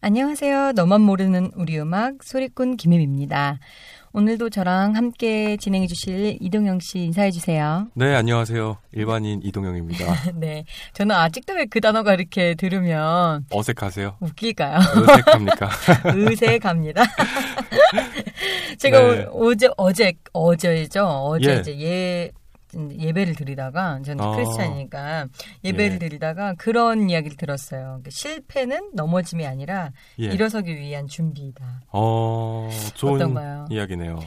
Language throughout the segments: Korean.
안녕하세요. 너만 모르는 우리 음악 소리꾼 김혜미입니다. 오늘도 저랑 함께 진행해 주실 이동영 씨 인사해 주세요. 네, 안녕하세요. 일반인 이동영입니다. 네. 저는 아직도 왜 그 단어가 이렇게 들으면 어색하세요? 웃길까요? 어색합니까? 의색합니다. 제가 네. 오, 어제 어제 어제죠. 어제 예. 이제 예 예배를 드리다가 저는 아. 크리스찬이니까 예배를 예. 드리다가 그런 이야기를 들었어요. 그러니까 실패는 넘어짐이 아니라 예. 일어서기 위한 준비이다. 어, 좋은 어떤가요? 이야기네요.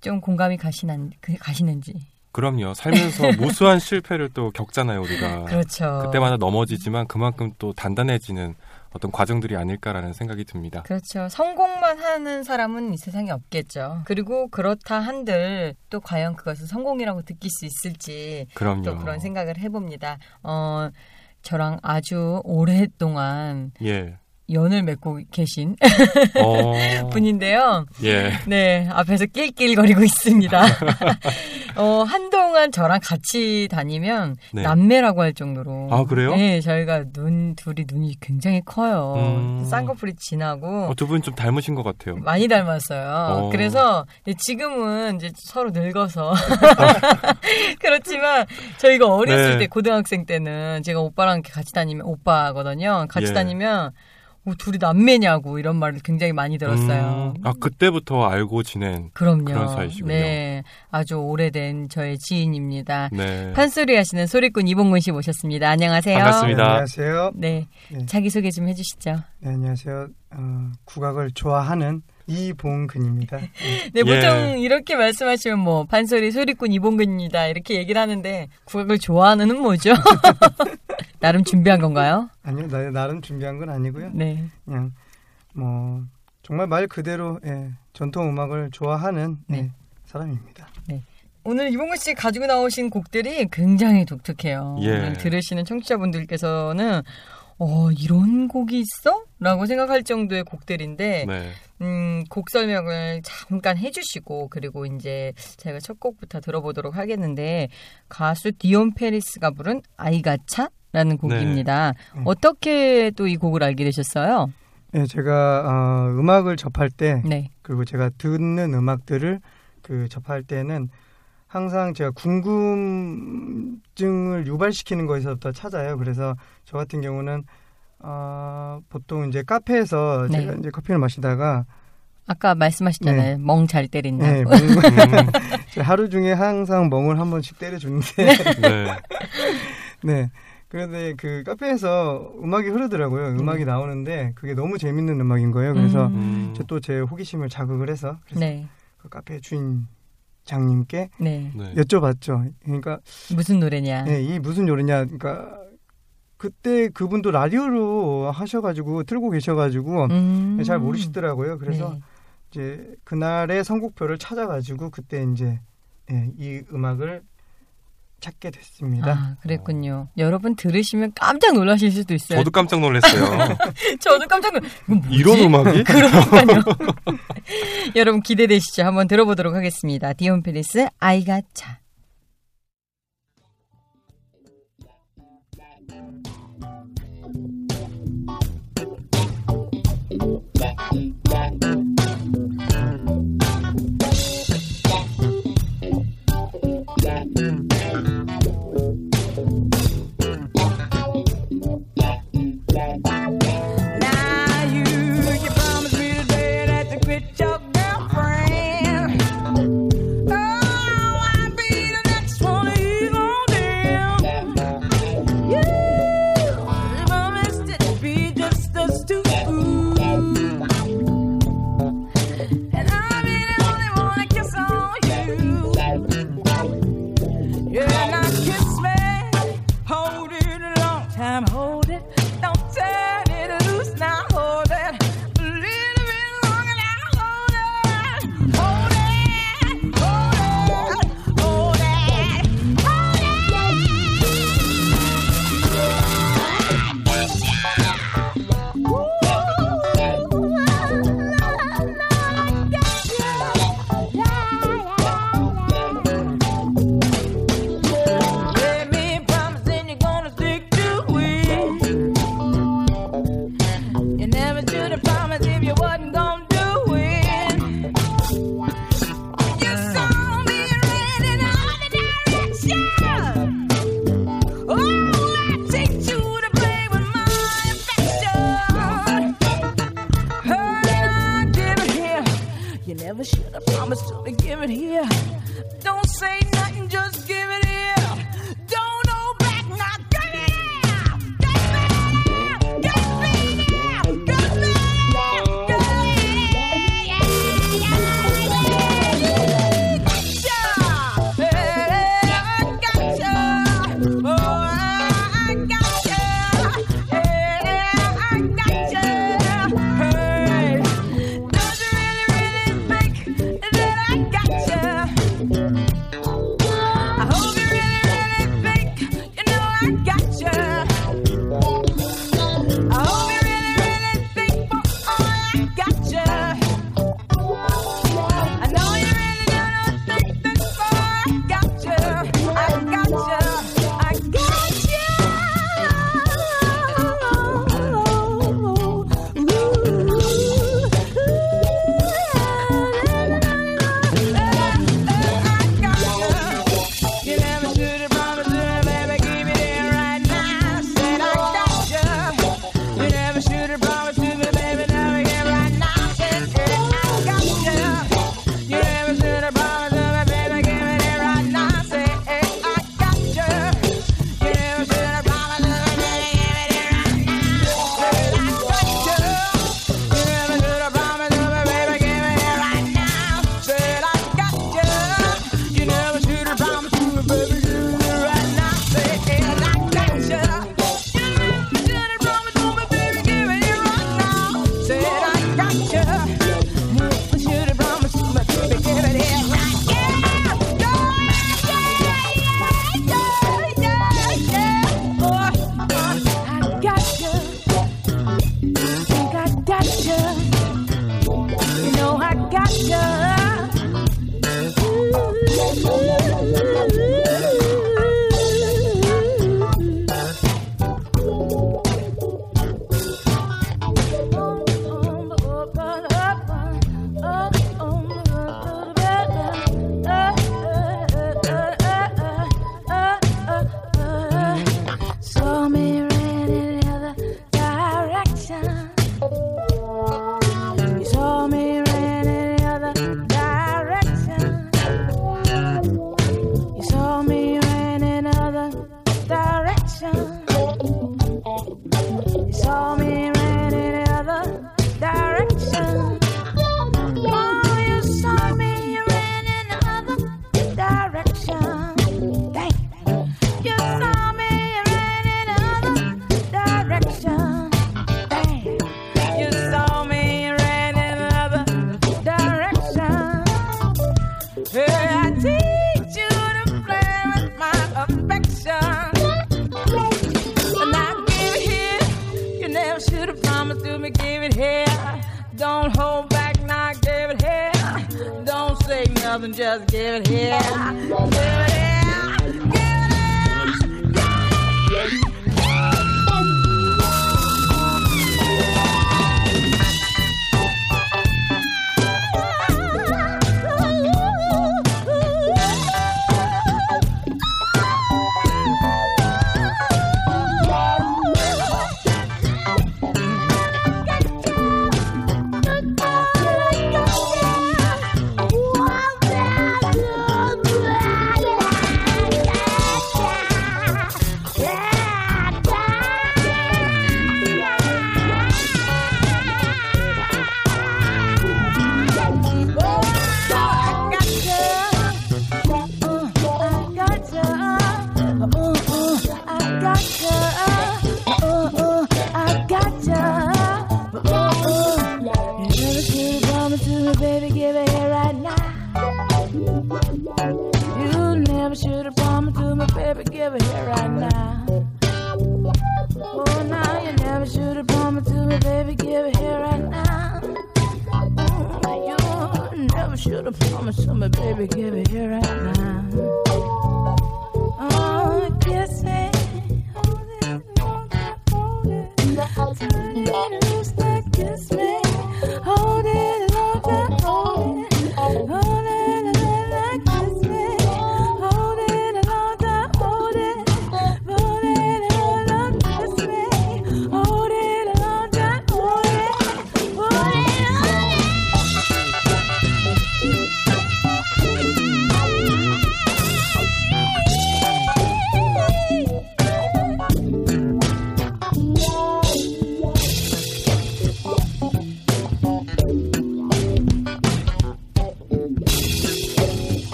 좀 공감이 가시는 그- 가시는지. 그럼요. 살면서 무수한 실패를 또 겪잖아요, 우리가. 그렇죠. 그때마다 넘어지지만 그만큼 또 단단해지는 어떤 과정들이 아닐까라는 생각이 듭니다. 그렇죠. 성공만 하는 사람은 이 세상에 없겠죠. 그리고 그렇다 한들 또 과연 그것을 성공이라고 느낄 수 있을지 그럼요. 또 그런 생각을 해봅니다. 어, 저랑 아주 오랫동안 예. 연을 맺고 계신 어. 분인데요. 예. 네, 앞에서 낄낄거리고 있습니다. 어, 한 동안 저랑 같이 다니면 네. 남매라고 할 정도로. 아, 그래요? 네, 저희가 눈, 둘이 눈이 굉장히 커요. 음. 쌍꺼풀이 진하고. 어, 두분 좀 닮으신 것 같아요. 많이 닮았어요. 어. 그래서 지금은 이제 서로 늙어서 그렇지만 저희가 어렸을 네. 때 고등학생 때는 제가 오빠랑 같이 다니면 오빠거든요. 같이 예. 다니면 어, 둘이 남매냐고 이런 말을 굉장히 많이 들었어요. 음, 아, 그때부터 알고 지낸. 그럼요. 그런 사이시군요. 네, 아주 오래된 저의 지인입니다. 네. 판소리 하시는 소리꾼 이봉근 씨 모셨습니다. 안녕하세요. 반갑습니다. 네, 안녕하세요. 네, 네. 자기 소개 좀 해주시죠. 네, 안녕하세요. 어, 국악을 좋아하는 이봉근입니다. 네. 네, 예. 보통 이렇게 말씀하시면 뭐 판소리 소리꾼 이봉근입니다 이렇게 얘기를 하는데 국악을 좋아하는은 뭐죠? 나름 준비한 건가요? 아니요, 나, 나름 준비한 건 아니고요. 네, 그냥 뭐 정말 말 그대로 예, 전통 음악을 좋아하는 예, 네. 사람입니다. 오늘 이봉근 씨 가지고 나오신 곡들이 굉장히 독특해요. 예. 들으시는 청취자분들께서는 어 이런 곡이 있어? 라고 생각할 정도의 곡들인데 네. 음, 곡 설명을 잠깐 해주시고 그리고 이제 제가 첫 곡부터 들어보도록 하겠는데 가수 디온 페리스가 부른 아이가차 라는 곡입니다. 네. 어떻게 또 이 곡을 알게 되셨어요? 예, 제가 어, 음악을 접할 때 네, 그리고 제가 듣는 음악들을 그 접할 때는 항상 제가 궁금증을 유발시키는 거에서부터 찾아요. 그래서 저 같은 경우는 어, 보통 이제 카페에서 네. 제가 이제 커피를 마시다가 아까 말씀하셨잖아요. 멍잘 때린다고. 네, 멍, 제가 하루 중에 항상 멍을 한 번씩 때려주는데 네. 네. 그런데 그 카페에서 음악이 흐르더라고요. 음악이 나오는데 그게 너무 재밌는 음악인 거예요. 그래서 음. 또제 호기심을 자극을 해서 그래서 네, 그 카페 주인 장님께 네. 네. 여쭤봤죠. 그러니까 무슨 노래냐? 네, 이 무슨 노래냐. 그러니까 그때 그분도 라디오로 하셔가지고 틀고 계셔가지고 음. 잘 모르시더라고요. 그래서 네. 이제 그날의 선곡표를 찾아가지고 그때 이제 예, 이 음악을 찾게 됐습니다. 아, 그랬군요. 여러분 들으시면 깜짝 놀라실 수도 있어요. 저도 깜짝 놀랐어요. 저도 깜짝 놀. 이런 음악이? 그러니까요. 여러분 기대되시죠? 한번 들어보도록 하겠습니다. 디온 페리스 아이가 차.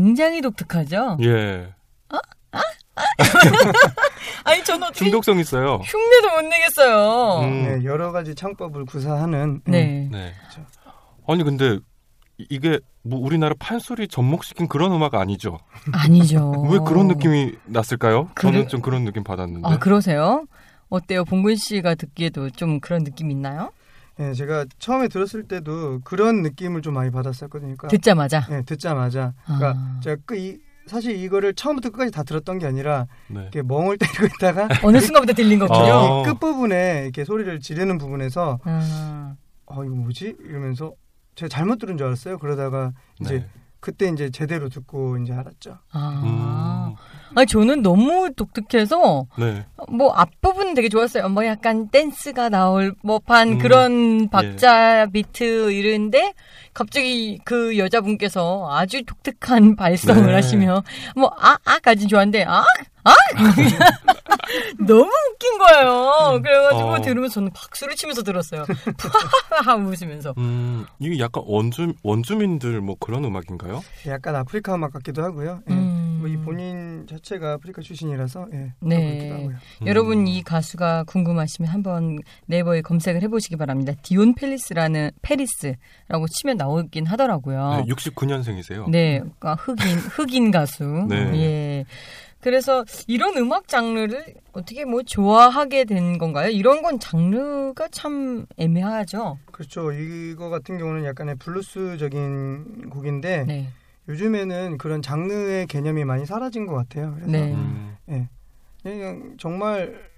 굉장히 독특하죠? 예. 아니, 저는 어떻게 중독성 있어요. 흉내도 못 내겠어요. 음. 네, 여러 가지 창법을 구사하는 음, 네. 네. 아니 근데 이- 이게 뭐 우리나라 판소리 접목시킨 그런 음악 아니죠? 아니죠. 왜 그런 느낌이 났을까요? 그래- 저는 좀 그런 느낌 받았는데. 아, 그러세요? 어때요? 봉근 씨가 듣기에도 좀 그런 느낌 있나요? 네, 제가 처음에 들었을 때도 그런 느낌을 좀 많이 받았었거든요. 그러니까, 듣자마자. 네, 듣자마자. 그러니까 아. 제가 그 이, 사실 이거를 처음부터 끝까지 다 들었던 게 아니라 네. 이렇게 멍을 때리고 있다가 어느 순간부터 들린 거군요. 아. 이 끝부분에 이렇게 소리를 지르는 부분에서 아. 어 이거 뭐지 이러면서 제가 잘못 들은 줄 알았어요. 그러다가 이제 네. 그때 이제 제대로 듣고 이제 알았죠. 아. 음. 아니, 저는 너무 독특해서, 네. 뭐, 앞부분 되게 좋았어요. 뭐, 약간 댄스가 나올 법한 음. 그런 박자, 비트 이런데, 갑자기 그 여자분께서 아주 독특한 발성을 네. 하시며, 뭐, 아, 아까지 좋았는데, 아, 아! 너무 웃긴 거예요. 그래가지고 어. 들으면서 저는 박수를 치면서 들었어요. 푸하하하 웃으면서. 음, 이게 약간 원주 원주민들 뭐 그런 음악인가요? 약간 아프리카 음악 같기도 하고요. 예. 음. 뭐 이 본인 자체가 아프리카 출신이라서 예. 네. 음. 여러분 이 가수가 궁금하시면 한번 네이버에 검색을 해보시기 바랍니다. 디온 페리스라는 페리스라고 치면 나오긴 하더라고요. 네, 69년생이세요. 네, 그러니까 흑인 흑인 가수. 네. 예. 그래서 이런 음악 장르를 어떻게 뭐 좋아하게 된 건가요? 이런 건 장르가 참 애매하죠. 그렇죠. 이거 같은 경우는 약간의 블루스적인 곡인데 네. 요즘에는 그런 장르의 개념이 많이 사라진 것 같아요. 그래서 네. 음, 그냥 정말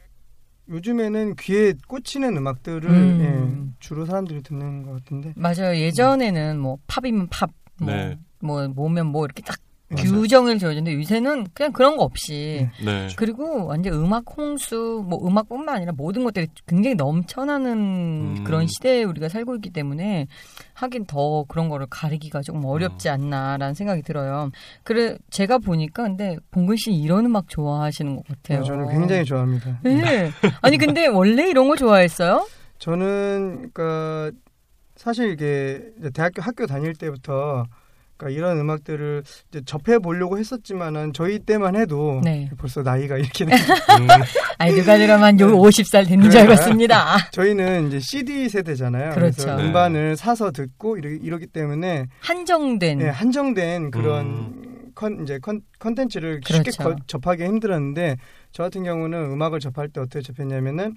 요즘에는 귀에 꽂히는 음악들을 음. 예, 주로 사람들이 듣는 것 같은데 맞아요. 예전에는 뭐 팝이면 팝, 뭐, 네. 뭐 뭐면 뭐 이렇게 딱. 규정을 지어줬는데 요새는 그냥 그런 거 없이 네. 그리고 완전 음악 홍수, 뭐 음악뿐만 아니라 모든 것들이 굉장히 넘쳐나는 음. 그런 시대에 우리가 살고 있기 때문에 하긴 더 그런 거를 가리기가 조금 어렵지 않나라는 생각이 들어요. 그래 제가 보니까 근데 봉근 씨 이런 음악 좋아하시는 것 같아요. 네, 저는 굉장히 좋아합니다. 네. 아니 근데 원래 이런 거 좋아했어요? 저는 그러니까 사실 이게 대학교 학교 다닐 때부터 그러니까 이런 음악들을 이제 접해 보려고 했었지만은 저희 때만 해도 네. 벌써 나이가 이렇게 돼. 음, 아이 누가 들어만 요 50살 됐는 줄. 알겠습니다. 저희는 이제 CD 세대잖아요. 그렇죠. 래서 네. 음반을 사서 듣고 이러, 이러 기 때문에 한정된 예, 한정된 그런 음. 컨 이제 컨, 컨텐츠를 쉽게 그렇죠. 거- 접하기 힘들었는데 저 같은 경우는 음악을 접할 때 어떻게 접했냐면은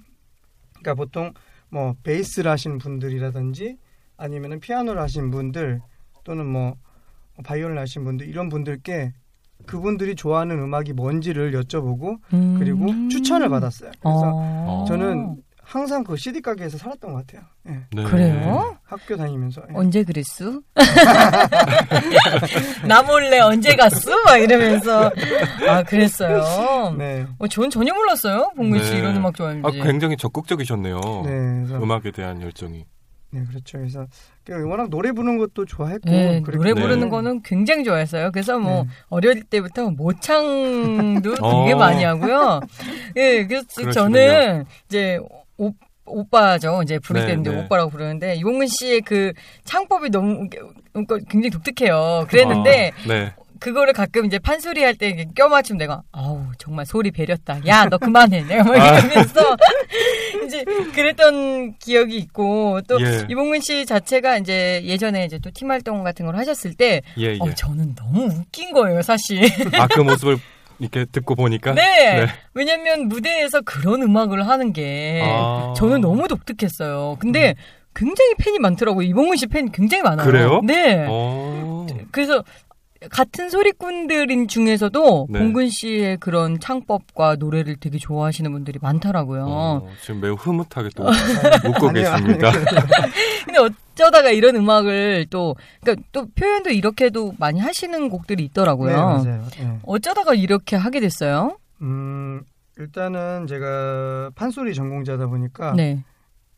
그러니까 보통 뭐 베이스를 하시는 분들이라든지 아니면은 피아노를 하신 분들 또는 뭐 바이올린 하신 분들 이런 분들께 그분들이 좋아하는 음악이 뭔지를 여쭤보고 음. 그리고 추천을 받았어요. 그래서 어. 저는 항상 그 CD 가게에서 살았던 것 같아요. 예, 네. 그래요? 학교 다니면서 예. 언제 그랬어? 나 몰래 언제 갔어? 막 이러면서 아 그랬어요. 네, 어, 전 전혀 몰랐어요. 봉근 씨 네. 이런 음악 아, 좋아하는지. 굉장히 적극적이셨네요. 네, 그래서 음악에 대한 열정이. 네, 그렇죠. 그래서 그 워낙 노래 부르는 것도 좋아했고 네, 노래 네. 부르는 때문에 거는 굉장히 좋아했어요. 그래서 뭐 네. 어릴 때부터 모창도 어. 되게 많이 하고요. 예, 그래서 그러시군요. 저는 이제 오, 오빠죠. 이제 부를 네, 때는 이제 네. 오빠라고 부르는데 용은 씨의 그 창법이 너무 굉장히 독특해요. 그랬는데 아, 네. 그거를 가끔 이제 판소리 할 때 껴맞추면 내가 아우 정말 소리 배렸다. 야 너 그만해. 내가 막 아. 이러면서 이제 그랬던 기억이 있고 또 예. 이봉근 씨 자체가 이제 예전에 이제 또 팀 활동 같은 걸 하셨을 때 예, 예. 어, 저는 너무 웃긴 거예요, 사실. 아, 그 모습을 이렇게 듣고 보니까. 네. 왜냐면 무대에서 그런 음악을 하는 게 아. 저는 너무 독특했어요. 근데 굉장히 팬이 많더라고요. 이봉근 씨 팬 굉장히 많아요. 그래요? 네. 어. 그래서 같은 소리꾼들인 중에서도 네. 봉근 씨의 그런 창법과 노래를 되게 좋아하시는 분들이 많더라고요. 어, 지금 매우 흐뭇하게 또 웃고 아니요, 계십니다. 아니요. 근데 어쩌다가 이런 음악을 또, 그러니까 또 표현도 이렇게도 많이 하시는 곡들이 있더라고요. 네, 맞아요. 네. 어쩌다가 이렇게 하게 됐어요? 음, 일단은 제가 판소리 전공자다 보니까 네.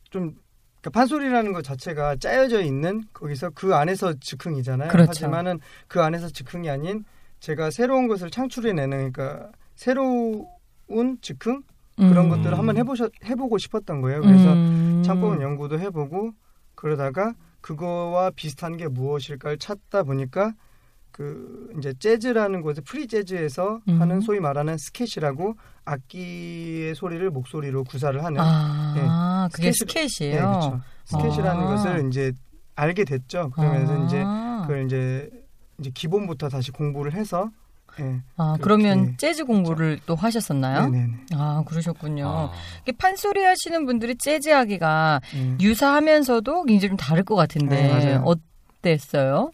좀 그러니까 판소리라는 것 자체가 짜여져 있는 거기서 그 안에서 즉흥이잖아요. 그렇죠. 하지만은 그 안에서 즉흥이 아닌 제가 새로운 것을 창출해내는 그러니까 새로운 즉흥 그런 음. 것들을 한번 해보셔 해보고 싶었던 거예요. 그래서 음. 창법은 연구도 해보고 그러다가 그거와 비슷한 게 무엇일까를 찾다 보니까 그 이제 재즈라는 곳에 프리 재즈에서 음. 하는 소위 말하는 스캣이라고 악기의 소리를 목소리로 구사를 하는 아, 그게 스케치- 스케치예요. 네, 그렇죠. 스케치라는 아. 것을 이제 알게 됐죠. 그러면서 이제 아. 그걸 이제 이제 기본부터 다시 공부를 해서 예. 아, 그러면 재즈 공부를 또 하셨었나요? 네네네. 아, 그러셨군요. 아, 이게 판소리 하시는 분들이 재즈 하기가 예. 유사하면서도 굉장히 좀 다를 것 같은데 네, 맞아요. 어땠어요?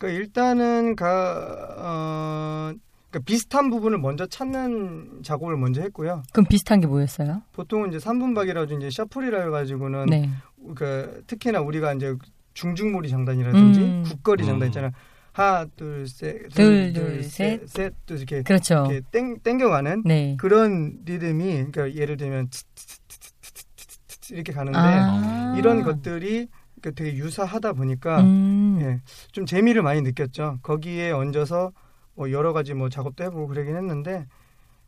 그러니까 일단은 가 어, 그러니까 비슷한 부분을 먼저 찾는 작업을 먼저 했고요. 그럼 비슷한 게 뭐였어요? 보통은 이제 3분박이라고 이제 셔플이라 해가지고는 네. 그 특히나 우리가 이제 중중무리 장단이라든지 음. 국거리 장단 음. 있잖아. 하나 둘셋 둘, 둘, 셋. 셋또 이렇게 그렇죠. 이렇게 땡 땡겨가는 네. 그런 리듬이 그러니까 예를 들면 이렇게 가는데 아. 이런 것들이 그 되게 유사하다 보니까 음. 예, 좀 재미를 많이 느꼈죠. 거기에 얹어서 뭐 여러 가지 뭐 작업도 해보고 그러긴 했는데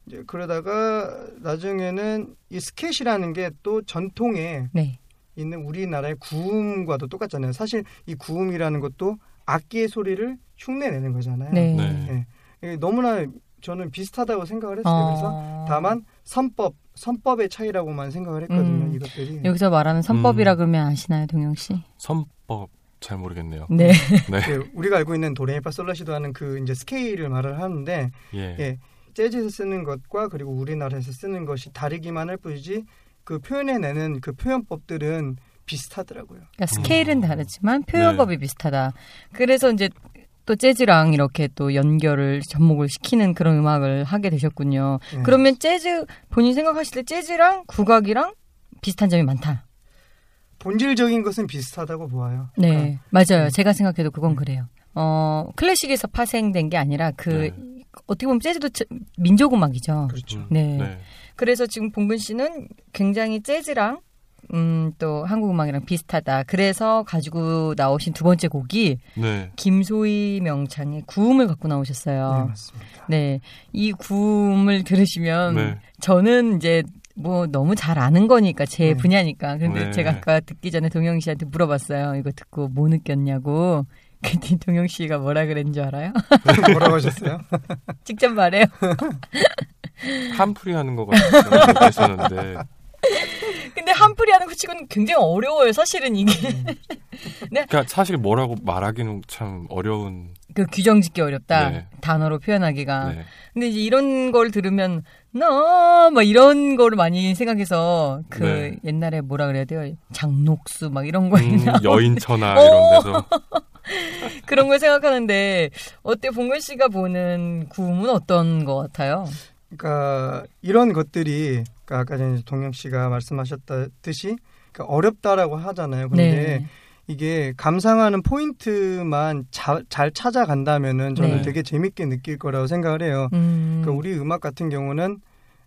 이제 그러다가 나중에는 이 스케치라는 게 또 전통에 네. 있는 우리나라의 구음과도 똑같잖아요. 사실 이 구음이라는 것도 악기의 소리를 흉내내는 거잖아요. 네. 네. 이게 너무나 저는 비슷하다고 생각을 했어요. 그래서 어. 다만 선법 선법의 차이라고만 생각을 했거든요. 음. 이것들이 여기서 말하는 선법이라 음. 그러면 아시나요, 동영 씨? 선법 잘 모르겠네요. 네. 네. 예, 우리가 알고 있는 도레미파 솔라시도 하는 그 이제 스케일을 말을 하는데 예. 예, 재즈에서 쓰는 것과 그리고 우리나라에서 쓰는 것이 다르기만 할 뿐이지 그 표현해내는 그 표현법들은 비슷하더라고요. 그러니까 스케일은 음. 다르지만 표현법이 비슷하다. 그래서 이제 또 재즈랑 이렇게 또 연결을 접목을 시키는 그런 음악을 하게 되셨군요. 예. 그러면 재즈 본인 생각하실 때 재즈랑 국악이랑 비슷한 점이 많다. 본질적인 것은 비슷하다고 보아요. 네, 맞아요. 네. 제가 생각해도 그건 그래요. 어, 클래식에서 파생된 게 아니라 그 네. 어떻게 보면 재즈도 저- 민족 음악이죠. 그렇죠. 음, 네. 네. 그래서 지금 봉근 씨는 굉장히 재즈랑 음, 또 한국 음악이랑 비슷하다. 그래서 가지고 나오신 두 번째 곡이 네. 김소희 명창의 구음을 갖고 네, 나오셨어요. 맞습니다. 네. 이 구음을 들으시면 네. 저는 이제 뭐 너무 잘 아는 거니까 제 네. 분야니까. 근데 네. 제가 아까 듣기 전에 동영 씨한테 물어봤어요. 이거 듣고 뭐 느꼈냐고. 그랬더니 동영 씨가 뭐라 그랬는 줄 알아요? 뭐라고 하셨어요? 직접 말해요. 한풀이 하는 것 같다고 했었는데 근데 한풀이 하는 거 치고는 굉장히 어려워요. 사실은 이게. 그러니까 사실 뭐라고 말하기는 참 어려운 그 규정 짓기 어렵다. 네. 단어로 표현하기가. 네. 근데 이제 이런 걸 들으면 너막 이런 거를 많이 생각해서 그 네. 옛날에 뭐라 그래야 돼요? 장녹수 막 이런 거 음, 있나? 여인천하 어. 이런 데서 그런 걸 생각하는데 어때 봉근 씨가 보는 구음은 어떤 것 같아요? 그러니까 이런 것들이 그러니까 아까 전에 동영 씨가 말씀하셨듯이 그러니까 어렵다라고 하잖아요. 근데 네. 이게 감상하는 포인트만 자, 잘 찾아간다면은 저는 네. 되게 재밌게 느낄 거라고 생각을 해요. 음. 그러니까 우리 음악 같은 경우는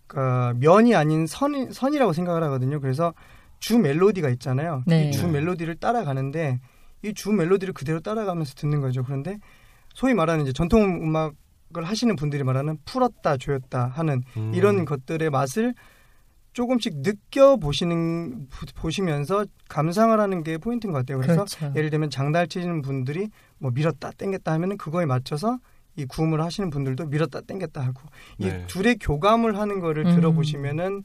그러니까 면이 아닌 선이, 선이라고 생각을 하거든요. 그래서 주 멜로디가 있잖아요. 네. 이주 멜로디를 따라가는데 이 주 멜로디를 그대로 따라가면서 듣는 거죠. 그런데 소위 말하는 이제 전통 음악 을 하시는 분들이 말하는 풀었다 조였다 하는 음, 이런 것들의 맛을 조금씩 느껴 보시는 보시면서 감상을 하는 게 포인트인 것 같아요. 그래서 그렇죠. 예를 들면 장달 치시는 분들이 뭐 밀었다 땡겼다 하면은 그거에 맞춰서 이 구음을 하시는 분들도 밀었다 땡겼다 하고 이 네. 둘의 교감을 하는 거를 음. 들어보시면은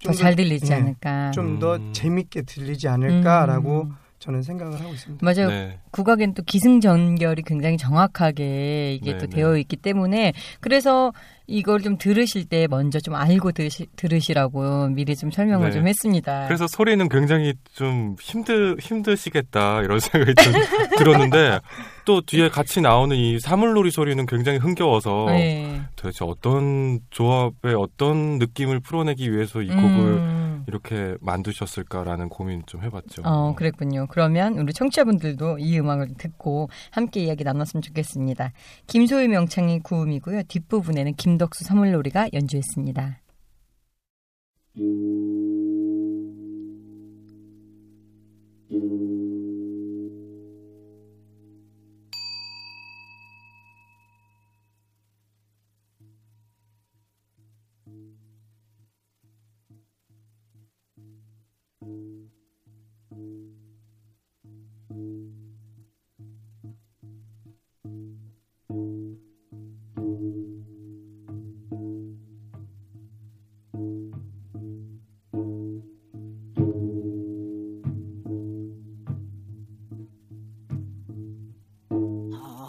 좀더잘 더- 들리지 예, 않을까. 좀더 음. 재밌게 들리지 않을까라고 음. 저는 생각을 하고 있습니다. 맞아요. 네. 국악엔 또 기승전결이 굉장히 정확하게 이게 네, 또 네. 되어 있기 때문에 그래서 이걸 좀 들으실 때 먼저 좀 알고 들으시, 들으시라고 미리 좀 설명을 네. 좀 했습니다. 그래서 소리는 굉장히 좀 힘드 힘드시겠다 이런 생각이 좀 들었는데 또 뒤에 같이 나오는 이 사물놀이 소리는 굉장히 흥겨워서 네. 도대체 어떤 조합의 어떤 느낌을 풀어내기 위해서 이 곡을 음. 이렇게 만드셨을까라는 고민 좀 해봤죠. 어, 그랬군요. 그러면 우리 청취자분들도 이 음악을 듣고 함께 이야기 나눴으면 좋겠습니다. 김소희 명창의 구음이고요. 뒷부분에는 김덕수 사물놀이가 연주했습니다.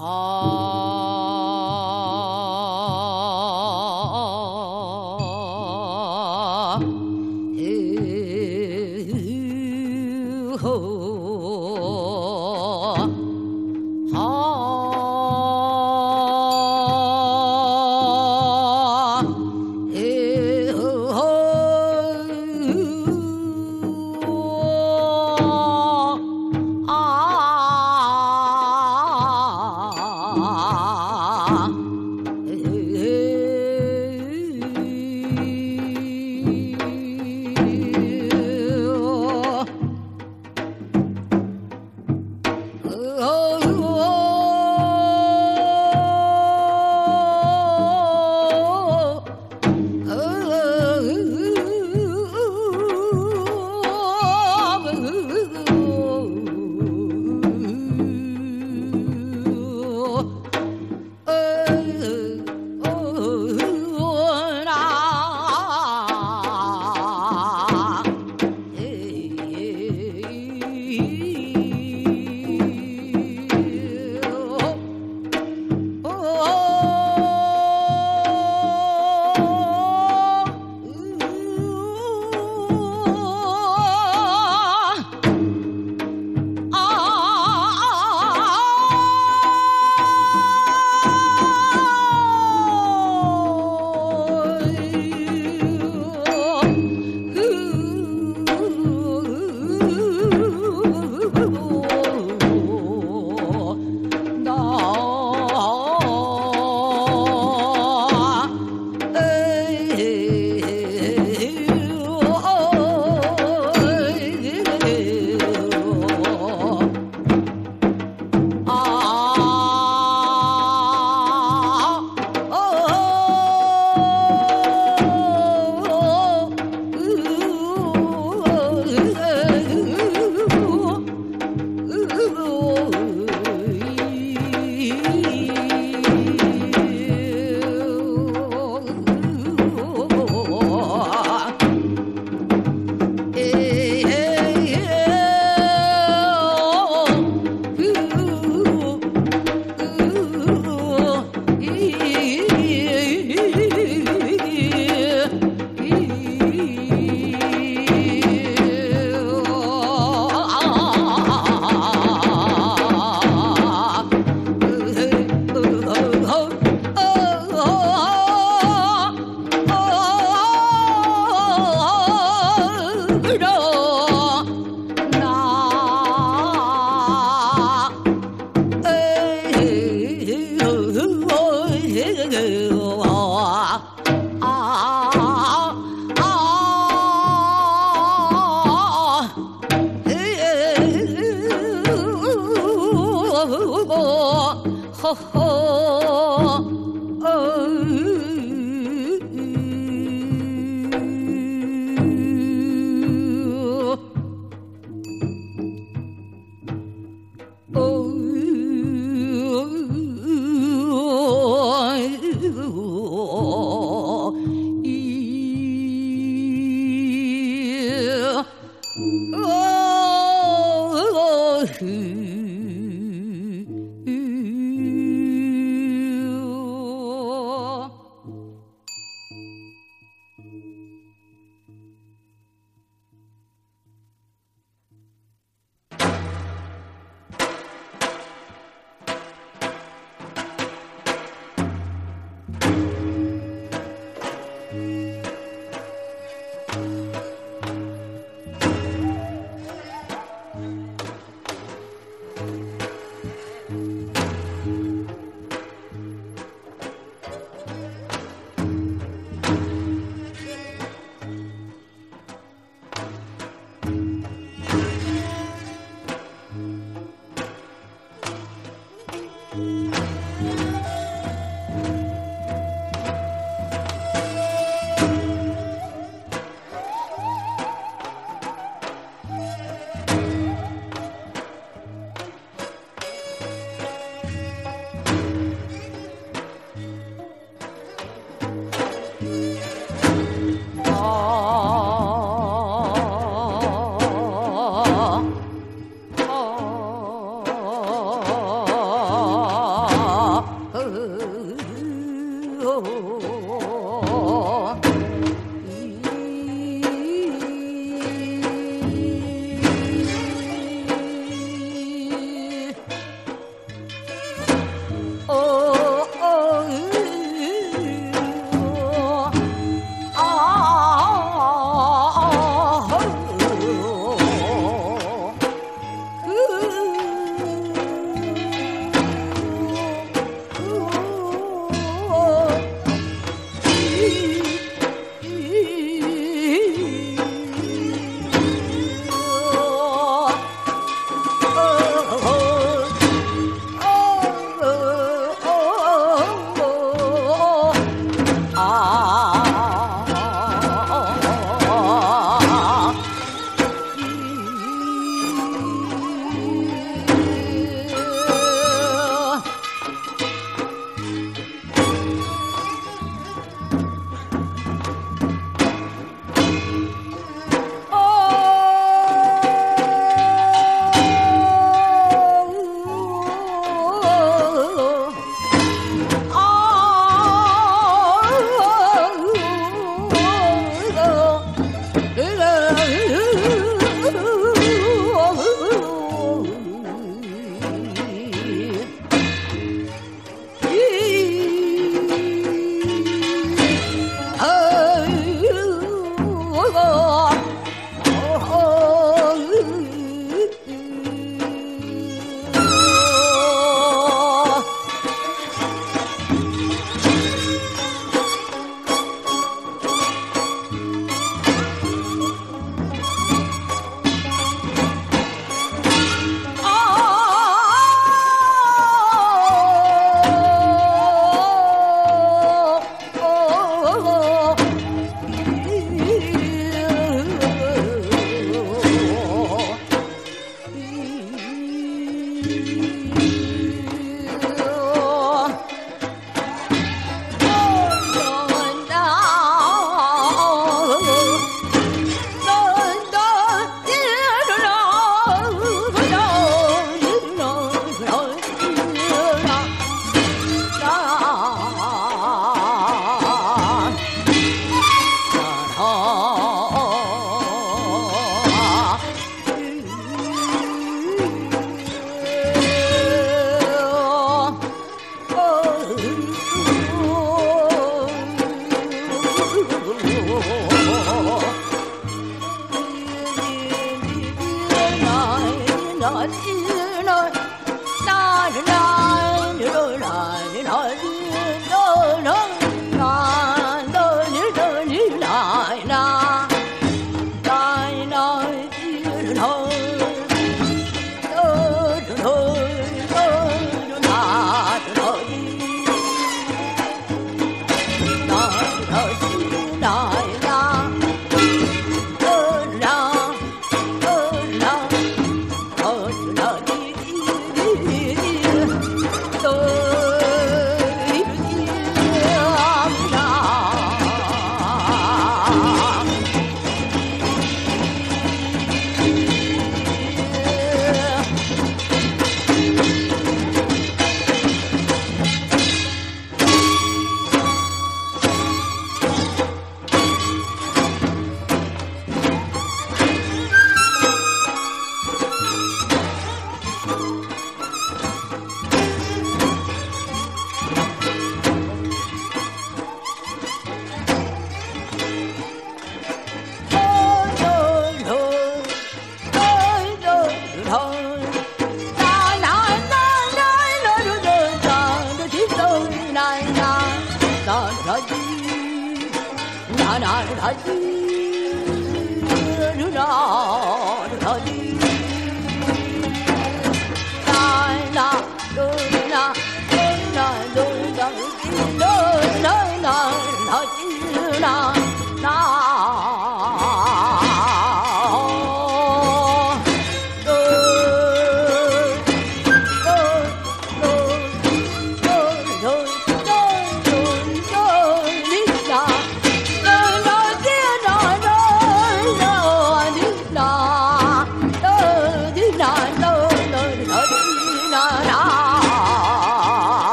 아,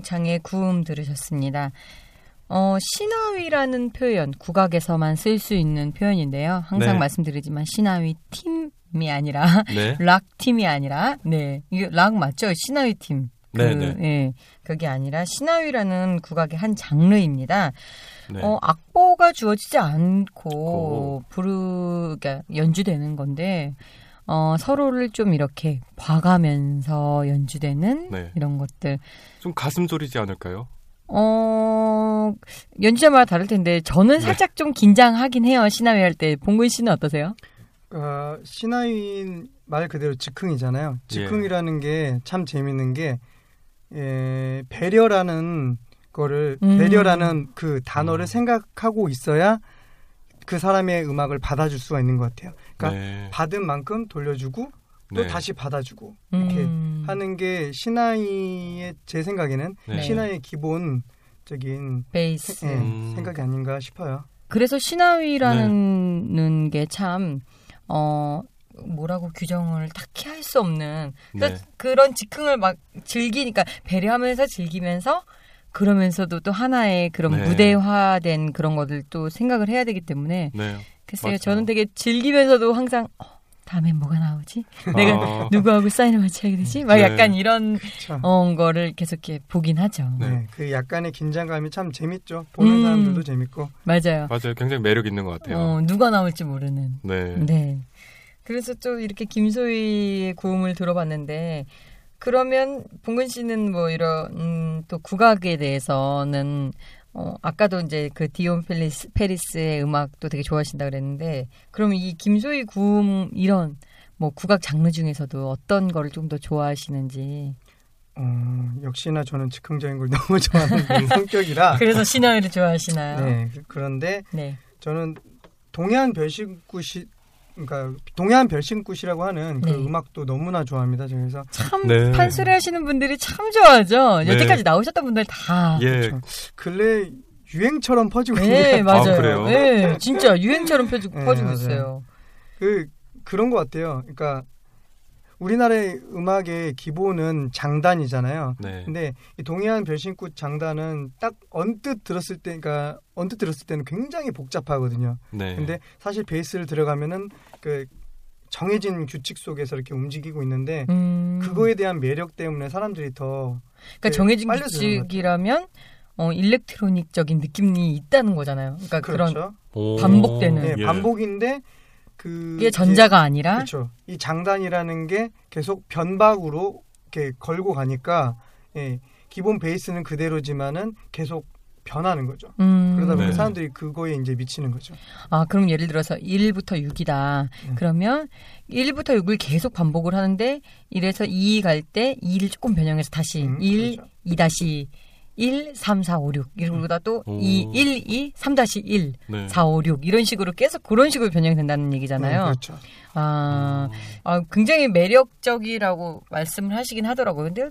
김소희 명창의 구음 들으셨습니다. 어, 신하위라는 표현, 국악에서만 쓸 수 있는 표현인데요. 항상 네. 말씀드리지만 신하위 팀이 아니라 네. 락 팀이 아니라 네 이게 락 맞죠? 신하위 팀. 그, 네, 네. 예, 그게 아니라 신하위라는 국악의 한 장르입니다. 네. 어, 악보가 주어지지 않고 고. 부르, 그러니까 연주되는 건데, 어, 서로를 좀 이렇게 봐가면서 연주되는 네. 이런 것들. 좀 가슴 졸이지 않을까요? 어, 연주자마다 다를 텐데, 저는 네. 살짝 좀 긴장하긴 해요. 신하위 할 때. 봉근 씨는 어떠세요? 어, 신하인 말 그대로 즉흥이잖아요. 예. 즉흥이라는 게참 재밌는 게 예, 배려라는 거를 음. 배려라는 그 단어를 음. 생각하고 있어야 그 사람의 음악을 받아줄 수가 있는 것 같아요. 그러니까 네. 받은 만큼 돌려주고 또 네. 다시 받아주고 이렇게 음. 하는 게 신하이의 제 생각에는 네. 신하의 기본적인 베이스. 예, 음. 생각이 아닌가 싶어요. 그래서 신하위라는 네. 게 참, 어, 뭐라고 규정을 딱히 할 수 없는 그러니까 네. 그런 즉흥을 막 즐기니까 배려하면서 즐기면서 그러면서도 또 하나의 그런 네. 무대화된 그런 것들 또 생각을 해야 되기 때문에 네. 글쎄요 맞아요. 저는 되게 즐기면서도 항상 어, 다음엔 뭐가 나오지 내가 아, 누구하고 사인을 맞춰야 되지 막 네. 약간 이런. 어, 거를 계속 이렇게 보긴 하죠 네. 네, 그 약간의 긴장감이 참 재밌죠. 보는 음. 사람들도 재밌고. 맞아요 맞아요. 굉장히 매력 있는 것 같아요. 어, 누가 나올지 모르는 네. 네. 그래서 또 이렇게 김소희의 구음을 들어봤는데 그러면 봉근 씨는 뭐 이런 음, 또 국악에 대해서는 어, 아까도 이제 그 디온 페리스, 페리스의 음악도 되게 좋아하신다 그랬는데 그러면 이 김소희 구음 이런 뭐 국악 장르 중에서도 어떤 거를 좀 더 좋아하시는지 어, 역시나 저는 즉흥적인 걸 너무 좋아하는 성격이라. 그래서 시나위를 좋아하시나요? 네, 그- 그런데 네. 저는 동해안 별신굿이 그러니까 동해안 별신굿이라고 하는 그 네. 음악도 너무나 좋아합니다. 저 그래서 참 네. 판소리 하시는 분들이 참 좋아하죠. 네. 여태까지 나오셨던 분들 다. 예. 그렇죠. 근래 유행처럼 퍼지고 네, 있는 맞아요. 아, 그래요? 네, 진짜 유행처럼 네, 퍼지고 맞아요. 있어요. 그 그런 것 같아요. 그러니까 우리나라의 음악의 기본은 장단이잖아요. 네. 근데 이 동해안 별신꽃 장단은 딱 언뜻 들었을 때, 그러니까 언뜻 들었을 때는 굉장히 복잡하거든요. 네. 근데 사실 베이스를 들어가면은 그 정해진 규칙 속에서 이렇게 움직이고 있는데 음. 그거에 대한 매력 때문에 사람들이 더 그러니까 네, 정해진 규칙이라면 어, 일렉트로닉적인 느낌이 있다는 거잖아요. 그러니까 그런 그렇죠. 오, 반복되는. 네, 예. 반복인데 그게 전자가 아니라 그렇죠. 이 장단이라는 게 계속 변박으로 이렇게 걸고 가니까 예, 기본 베이스는 그대로지만은 계속 변하는 거죠. 음. 그러다 보니 네. 사람들이 그거에 이제 미치는 거죠. 아, 그럼 예를 들어서 1부터 6이다. 음. 그러면 1부터 6을 계속 반복을 하는데 1에서 2 갈 때 2를 조금 변형해서 다시 음, 1, 그렇죠. 2 다시 1, 3, 4, 5, 6 이러다 또 오. 2, 1, 2, 3 다시 1, 네. 4, 5, 6 이런 식으로 계속 그런 식으로 변형이 된다는 네, 얘기잖아요. 그렇죠. 아, 아, 굉장히 매력적이라고 말씀을 하시긴 하더라고요. 근데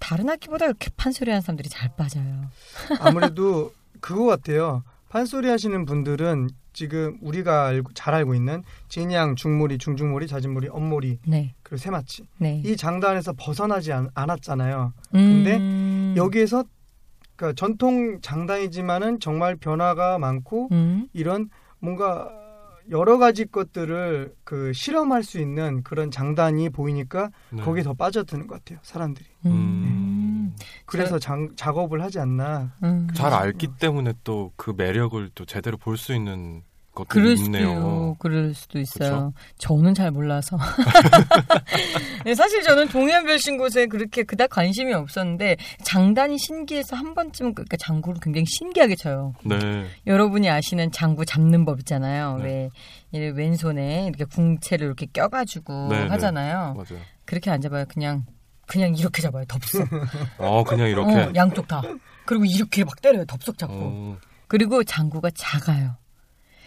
다른 악기보다 이렇게 판소리하는 사람들이 잘 빠져요. 아무래도 그거 같아요. 판소리 하시는 분들은 지금 우리가 알고, 잘 알고 있는 진양, 중모리, 중중모리, 자진모리, 엄모리 네, 그리고 세마치 네. 이 장단에서 벗어나지 않, 않았잖아요. 근데 여기에서 그러니까 전통 장단이지만은 정말 변화가 많고 음, 이런 뭔가 여러 가지 것들을 그 실험할 수 있는 그런 장단이 보이니까 네. 거기에 더 빠져드는 것 같아요 사람들이. 음, 그래서 장, 작업을 하지 않나. 음. 잘 알기 때문에 또 그 매력을 또 제대로 볼 수 있는 것들이 그럴 수도 있네요. 그럴 수도 있어요. 저는 잘 몰라서. 네, 사실 저는 동해안별 신 곳에 그렇게 그닥 관심이 없었는데 장단이 신기해서 한 번쯤 그러니까 장구를 굉장히 신기하게 쳐요. 네. 여러분이 아시는 장구 잡는 법 있잖아요. 네. 왜 왼손에 이렇게 궁채를 이렇게 껴가지고 네, 네. 하잖아요. 맞아요. 그렇게 안 잡아요. 그냥 그냥 이렇게 잡아요. 덥석. 어, 그냥 이렇게. 어, 양쪽 다. 그리고 이렇게 막 때려요. 덥석 잡고. 어, 그리고 장구가 작아요.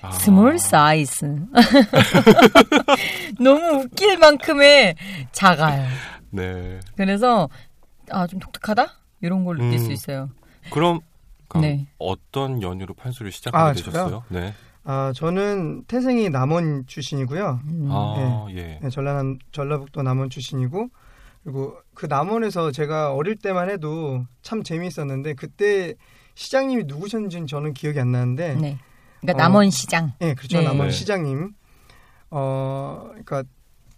아. small size. 너무 웃길 만큼의 작아요. 네. 그래서 아 좀 독특하다 이런 걸 느낄 음. 수 있어요. 그럼 그럼 네. 어떤 연유로 판소리를 시작하게 아, 되셨어요? 네. 아 저는 태생이 남원 출신이고요 음. 아, 예. 네, 전라 전라북도 남원 출신이고 그리고 그 남원에서 제가 어릴 때만 해도 참 재미있었는데 그때 시장님이 누구셨는지는 저는 기억이 안 나는데 네. 그러니까 어, 남원 시장. 예, 그렇죠. 네. 남원 네. 시장님. 어, 그러니까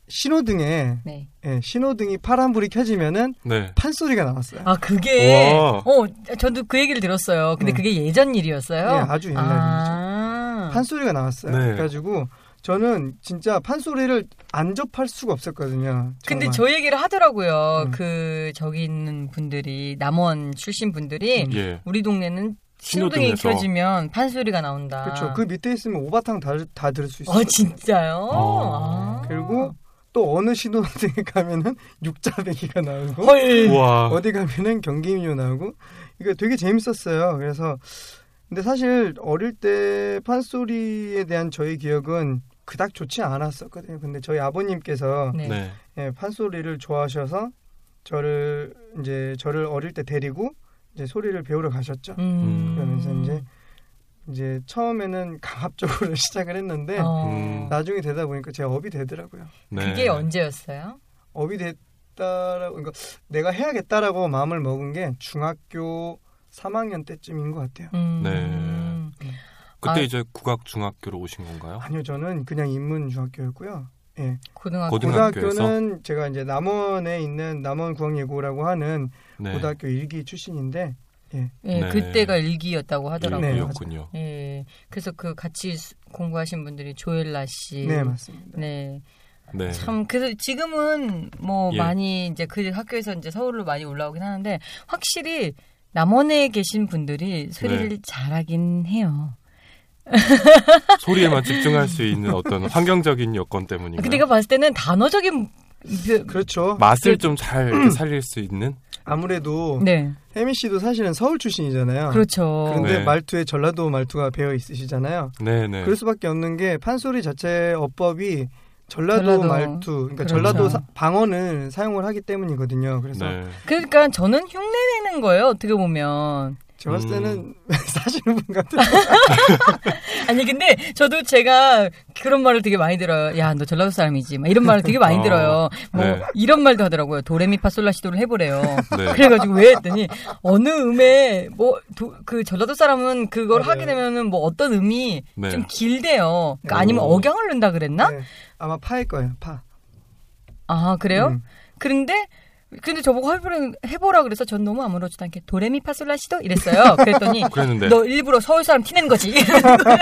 신호등에 네. 예, 신호등이 파란불이 켜지면은 네. 판소리가 나왔어요. 아 그게. 어 저도 그 얘기를 들었어요. 근데 네. 그게 예전 일이었어요. 예, 아주 옛날 아. 판소리가 나왔어요. 네. 그래가지고 저는 진짜 판소리를 안 접할 수가 없었거든요. 근데 정말. 저 얘기를 하더라고요. 음. 그 저기 있는 분들이 남원 출신 분들이 음. 예. 우리 동네는 신호등이 신호등에서. 켜지면 판소리가 나온다. 그렇죠. 그 밑에 있으면 오바탕 다, 다 들을 수 있어요. 어 진짜요? 어. 아. 그리고 또 어느 신호등에 가면은 육자배기가 나오고 헐. 우와. 어디 가면은 경기민요 나오고 이거 되게 재밌었어요. 그래서 근데 사실 어릴 때 판소리에 대한 저의 기억은 그닥 좋지 않았었거든요. 근데 저희 아버님께서 네. 네. 예, 판소리를 좋아하셔서 저를 이제 저를 어릴 때 데리고 이제 소리를 배우러 가셨죠. 음. 그러면서 이제 이제 처음에는 강압적으로 시작을 했는데 어. 음. 나중에 되다 보니까 제가 업이 되더라고요. 네. 그게 언제였어요? 업이 됐다라고 그러니까 내가 해야겠다라고 마음을 먹은 게 중학교 3학년 때쯤인 것 같아요. 음. 네. 그때 아. 이제 국악 중학교로 오신 건가요? 아니요, 저는 그냥 인문 중학교였고요. 예. 고등학교. 고등학교는 제가 이제 남원에 있는 남원 국악예고라고 하는 네. 고등학교 일기 출신인데 예, 네. 그때가 일기였다고 하더라고요. 네, 일기였군요. 예. 그래서 그 같이 수- 공부하신 분들이 조엘라 씨. 네, 맞습니다. 네. 네. 참 그래서 지금은 뭐 예. 많이 이제 그 학교에서 이제 서울로 많이 올라오긴 하는데 확실히 남원에 계신 분들이 소리를 네. 잘하긴 해요. 소리에만 집중할 수 있는 어떤 환경적인 여건 때문인가요? 근데 내가 봤을 때는 단어적인 그, 그렇죠. 맛을 좀 잘 살릴 수 있는? 아무래도 네. 혜미 씨도 사실은 서울 출신이잖아요. 그렇죠. 그런데 네. 말투에 전라도 말투가 배어 있으시잖아요. 네 네. 그럴 수밖에 없는 게 판소리 자체 어법이 전라도, 전라도. 말투, 그러니까 그렇죠. 전라도 사- 방언을 사용을 하기 때문이거든요. 그래서 네. 그러니까 저는 흉내 내는 거예요. 어떻게 보면 제가 봤을 음. 때는 사시는 분 같아요. 아니 근데 저도 제가 그런 말을 되게 많이 들어요. 야 너 전라도 사람이지. 막 이런 말을 되게 많이 어, 들어요. 뭐 네. 이런 말도 하더라고요. 도레미파솔라시도를 해보래요. 네. 그래가지고 왜 했더니 어느 음에 뭐 그 전라도 사람은 그걸 맞아요. 하게 되면은 뭐 어떤 음이 네. 좀 길대요. 그러니까 아니면 오. 억양을 넣는다 그랬나? 네, 아마 파일 거예요. 파. 아 그래요? 음. 그런데 근데 저보고 해보라, 해보라 그래서 전 너무 아무렇지도 않게 도레미파솔라시도 이랬어요. 그랬더니 그랬는데 너 일부러 서울 사람 티낸 거지.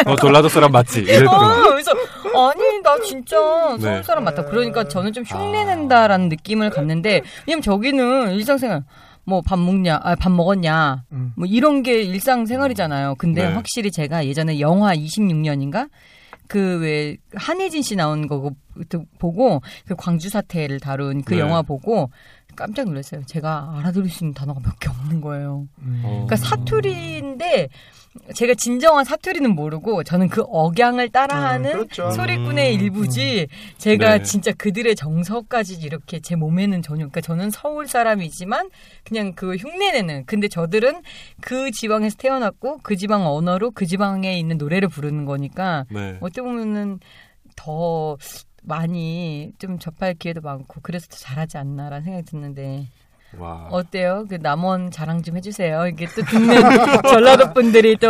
어 전라도 사람 맞지? 이랬더니 어, 그래서 아니 나 진짜 네. 서울 사람 맞다. 그러니까 저는 좀 흉내낸다라는 느낌을 갖는데 왜냐면 저기는 일상생활 뭐 밥 먹냐, 아, 밥 먹었냐, 음. 뭐 이런 게 일상생활이잖아요. 근데 네. 확실히 제가 예전에 영화 26년인가 그왜 한혜진 씨 나온 거 그- 보고 그 광주 사태를 다룬 그 네. 영화 보고 깜짝 놀랐어요. 제가 알아들을 수 있는 단어가 몇 개 없는 거예요. 음. 어. 그러니까 사투리인데 제가 진정한 사투리는 모르고 저는 그 억양을 따라하는 음, 그렇죠. 소리꾼의 음. 일부지 제가 네. 진짜 그들의 정서까지 이렇게 제 몸에는 전혀 그러니까 저는 서울 사람이지만 그냥 그 흉내내는 근데 저들은 그 지방에서 태어났고 그 지방 언어로 그 지방에 있는 노래를 부르는 거니까 네. 어떻게 보면은 더 많이 좀 접할 기회도 많고 그래서 더 잘하지 않나라는 생각이 드는데 와. 어때요? 그 남원 자랑 좀 해주세요. 이게 또 듣는 전라도 분들이 또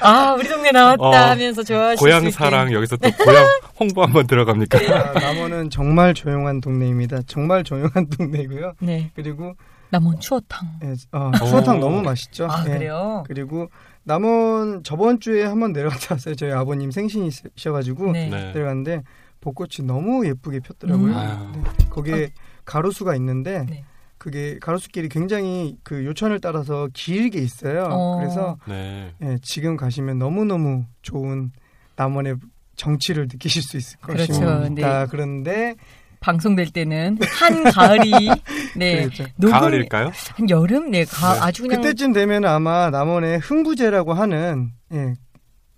아 우리 동네 나왔다 어, 하면서 좋아하실 수 고향 있게. 사랑 여기서 또 고향 홍보 한번 들어갑니까? 아, 남원은 정말 조용한 동네입니다. 정말 조용한 동네고요. 네 그리고 남원 추어탕. 예, 어, 추어탕 오. 너무 맛있죠. 아 예. 그래요? 그리고 남원 저번 주에 한번 내려갔다 왔어요. 저희 아버님 생신이셔가지고 네. 네. 내려갔는데 벚꽃이 너무 예쁘게 폈더라고요. 음. 네. 거기에 가로수가 있는데 네. 그게 가로수길이 굉장히 그 요천을 따라서 길게 있어요. 어. 그래서 네. 예, 지금 가시면 너무 너무 좋은 남원의 정치를 느끼실 수 있을 그렇죠. 것입니다. 네. 그런데 방송될 때는 한 가을이 네 그렇죠. 녹음 가을일까요? 한 여름 네 가, 네. 아주 그냥 그때쯤 되면 아마 남원의 흥부제라고 하는 예,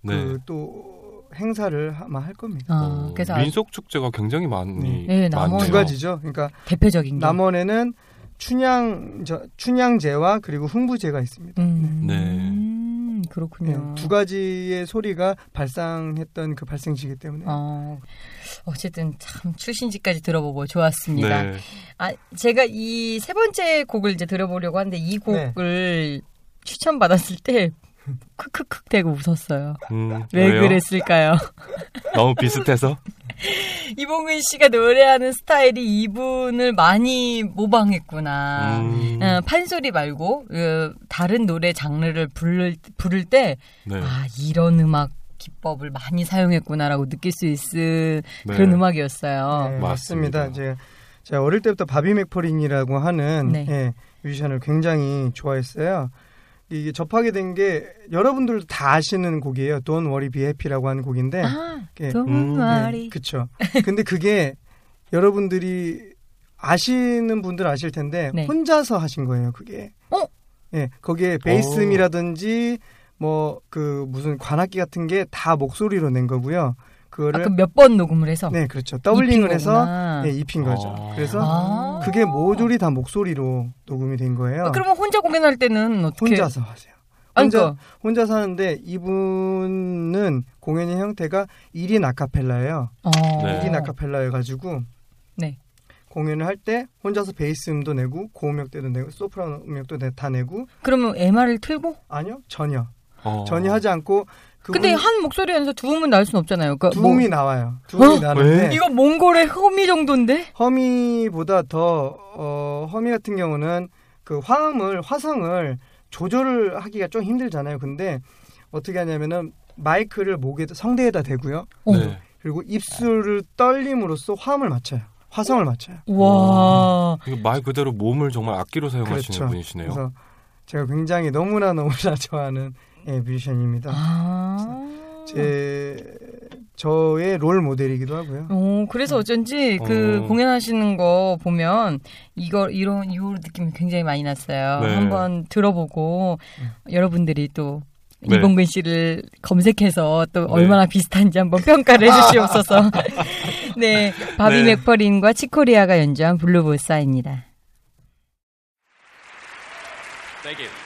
네. 그또 행사를 아마 할 겁니다. 아, 어, 그래서 아주 민속 축제가 굉장히 많이 네, 남원. 많네요. 두 가지죠. 그러니까 대표적인 게. 남원에는 춘향 저, 춘향제와 그리고 흥부제가 있습니다. 음, 네. 그렇군요. 예, 두 가지의 소리가 발상했던 그 발생지기 때문에 어, 어쨌든 참 출신지까지 들어보고 좋았습니다. 네. 아, 제가 이 세 번째 곡을 이제 들어보려고 하는데 이 곡을 추천받았을 때 크크크 대고 웃었어요. 음, 왜 왜요? 그랬을까요? 너무 비슷해서? 이봉근 씨가 노래하는 스타일이 이분을 많이 모방했구나. 음, 어, 판소리 말고 어, 다른 노래 장르를 부를, 부를 때 네. 아, 이런 음악 기법을 많이 사용했구나라고 느낄 수 있을 네. 그런 음악이었어요. 네, 맞습니다. 맞습니다. 제가, 제가 어릴 때부터 바비 맥퍼린이라고 하는 네. 예, 뮤지션을 굉장히 좋아했어요. 이게 접하게 된 게 여러분들도 다 아시는 곡이에요. Don't Worry Be Happy라고 하는 곡인데, 아, 예, don't 음. worry. 그쵸. 근데 그게 여러분들이 아시는 분들 아실 텐데 네. 혼자서 하신 거예요. 그게. 어? 예, 거기에 베이스음이라든지 뭐 그 무슨 관악기 같은 게 다 목소리로 낸 거고요. 그거를 아까 몇번 녹음을 해서 네, 그렇죠. 더블링을 해서. 예, 입힌 거죠. 아. 그래서 아. 그게 모조리 다 목소리로 녹음이 된 거예요. 아, 그러면 혼자 공연할 때는 어떻게? 혼자서 하세요. 혼자 그러니까 혼자 사는데 이분은 공연의 형태가 1인 아카펠라예요. 어. 네. 1인 아카펠라여 가지고 네. 공연을 할 때 혼자서 베이스 음도 내고 고음역 때도 내고 소프라노 음역도 내- 다 내고 그러면 MR을 틀고? 아니요 전혀 어. 전혀 하지 않고 그분 근데 한 목소리에서 두 음은 나올 수는 없잖아요. 그러니까 뭐- 두음이 나와요. 두음이 어? 나는데 이거 몽골의 허미 정도인데? 허미보다 더 어, 허미 같은 경우는 그 화음을 화성을 조절을 하기가 좀 힘들잖아요. 근데 어떻게 하냐면은 마이크를 목에 성대에다 대고요. 어. 네. 그리고 입술을 떨림으로써 화음을 맞춰요. 화성을 맞춰요. 와. 이거 말 그대로 몸을 정말 악기로 사용하시는 그렇죠. 분이시네요. 그래서 제가 굉장히 너무나 너무나 좋아하는 예, 뮤지션입니다. 아. 제 저의 롤 모델이기도 하고요. 어, 그래서 어쩐지 그 어. 공연하시는 거 보면 이거 이런 이 느낌이 굉장히 많이 났어요. 네. 한번 들어보고 여러분들이 또 네. 이봉근 씨를 검색해서 또 네. 얼마나 비슷한지 한번 평가를 해주시옵소서. 네, 바비 네. 맥퍼린과 치코리아가 연주한 블루보사입니다. Thank you.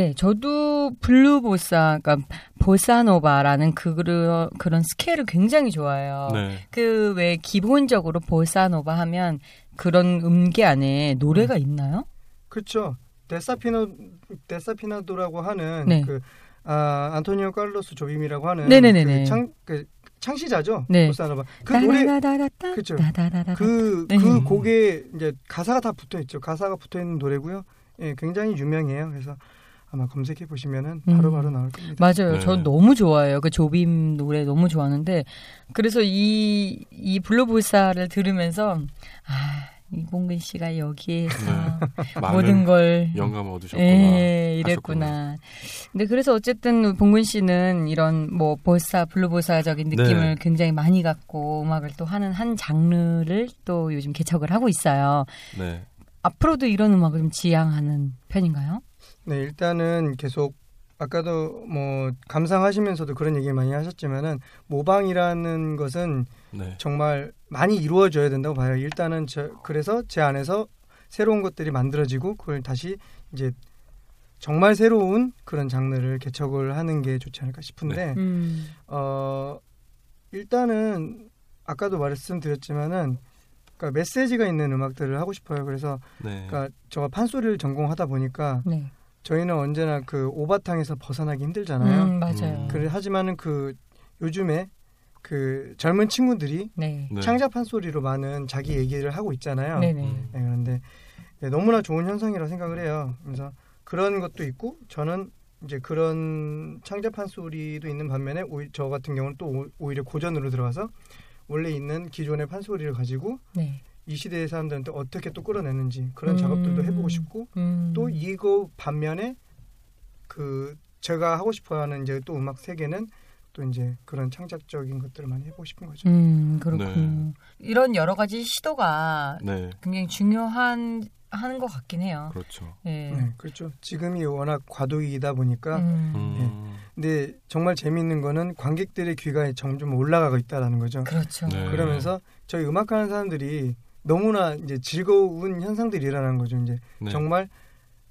네, 저도 Blue Bossa, 그러니까 보사노바라는 그 그런 그런 스케일을 굉장히 좋아해요. 네. 그왜 기본적으로 보사노바 하면 그런 음계 안에 노래가 있나요? 그렇죠. Desafino Desafinado라고 하는 네. 그 아, 안토니오 칼로스 조빔이라고 하는 네네네네. 그 창, 그 창시자죠. 네. 보사노바. 그 노래 따다다다다, 그쵸. 따다다다다. 그, 네. 그 곡에 이제 가사가 다 붙어 있죠. 가사가 붙어 있는 노래고요. 예, 굉장히 유명해요. 그래서 아마 검색해 보시면은 음. 바로바로 나올 겁니다. 맞아요. 네. 전 너무 좋아해요. 그 조빔 노래 너무 좋아하는데 그래서 이 이 Blue Bossa를 들으면서 아 이봉근 씨가 여기에서 네. 모든 걸 영감을 얻으셨구나. 예, 이랬구나. 근데 그래서 어쨌든 봉근 씨는 이런 뭐 Bossa Blue Bossa적인 네. 느낌을 굉장히 많이 갖고 음악을 또 하는 한 장르를 또 요즘 개척을 하고 있어요. 네. 앞으로도 이런 음악을 좀 지향하는 편인가요? 네, 일단은 계속 아까도 뭐 감상하시면서도 그런 얘기 많이 하셨지만은 모방이라는 것은 네. 정말 많이 이루어져야 된다고 봐요. 일단은 저, 그래서 제 안에서 새로운 것들이 만들어지고 그걸 다시 이제 정말 새로운 그런 장르를 개척을 하는 게 좋지 않을까 싶은데 음. 어 일단은 아까도 말씀드렸지만은 그러니까 메시지가 있는 음악들을 하고 싶어요. 그래서 네. 그러니까 제가 판소리를 전공하다 보니까 네. 저희는 언제나 그 오바탕에서 벗어나기 힘들잖아요. 음, 맞아요. 음. 그래 하지만은 그 요즘에 그 젊은 친구들이 네. 네. 창작한 소리로 많은 자기 얘기를 하고 있잖아요. 네, 네네. 음. 그런데 네, 너무나 좋은 현상이라고 생각을 해요. 그래서 그런 것도 있고 저는 이제 그런 창작한 소리도 있는 반면에 오히, 저 같은 경우는 또 오- 오히려 고전으로 들어가서 원래 있는 기존의 판소리를 가지고 네. 이 시대의 사람들한테 어떻게 또 끌어내는지 그런 음. 작업들도 해보고 싶고 음. 또 이거 반면에 그 제가 하고 싶어하는 이제 또 음악 세계는 또 이제 그런 창작적인 것들을 많이 해보고 싶은 거죠. 음, 그렇군요. 네. 이런 여러 가지 시도가 네. 굉장히 중요한 하는 것 같긴 해요. 그렇죠. 예. 네, 그렇죠. 지금이 워낙 과도기이다 보니까 음, 음. 근데 정말 재미있는 거는 관객들의 귀가 점점 올라가고 있다라는 거죠. 그렇죠. 네. 그러면서 저희 음악하는 사람들이 너무나 이제 즐거운 현상들이 일어나는 거죠. 이제 네. 정말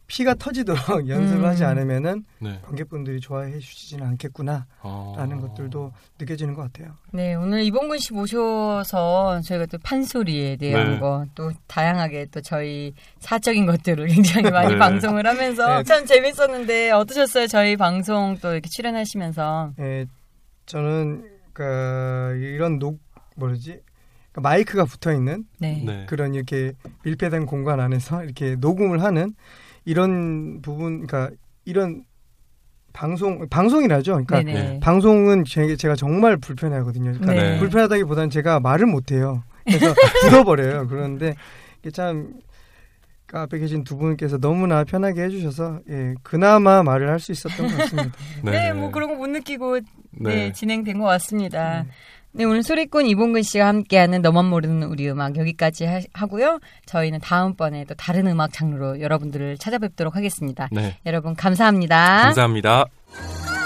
피가 터지도록 연습을 음. 하지 않으면은 네. 관객분들이 좋아해 주시지는 않겠구나라는 아. 것들도 느껴지는 것 같아요. 네, 오늘 이봉근 씨 모셔서 저희가 또 판소리에 대한 네. 거, 또 다양하게 또 저희 사적인 것들을 굉장히 많이 네. 방송을 하면서 네. 참 재밌었는데 어떠셨어요? 저희 방송 또 이렇게 출연하시면서. 예, 저는 그 이런 녹 뭐지 마이크가 붙어 있는 네. 네. 그런 이렇게 밀폐된 공간 안에서 이렇게 녹음을 하는 이런 부분, 그러니까 이런 방송 방송이라죠. 그러니까 네네. 네. 방송은 제, 제가 정말 불편해하거든요. 그러니까 네. 불편하다기보다는 제가 말을 못해요. 그래서 굳어버려요. 그런데 이게 참 앞에 계신 두 분께서 너무나 편하게 해주셔서 예, 그나마 말을 할 수 있었던 것 같습니다. 네, 뭐 그런 거 못 느끼고 네, 네. 진행된 것 같습니다. 네, 오늘 소리꾼 이봉근 씨와 함께하는 너만 모르는 우리 음악 여기까지 하, 하고요. 저희는 다음번에 또 다른 음악 장르로 여러분들을 찾아뵙도록 하겠습니다. 네. 여러분 감사합니다. 감사합니다. 아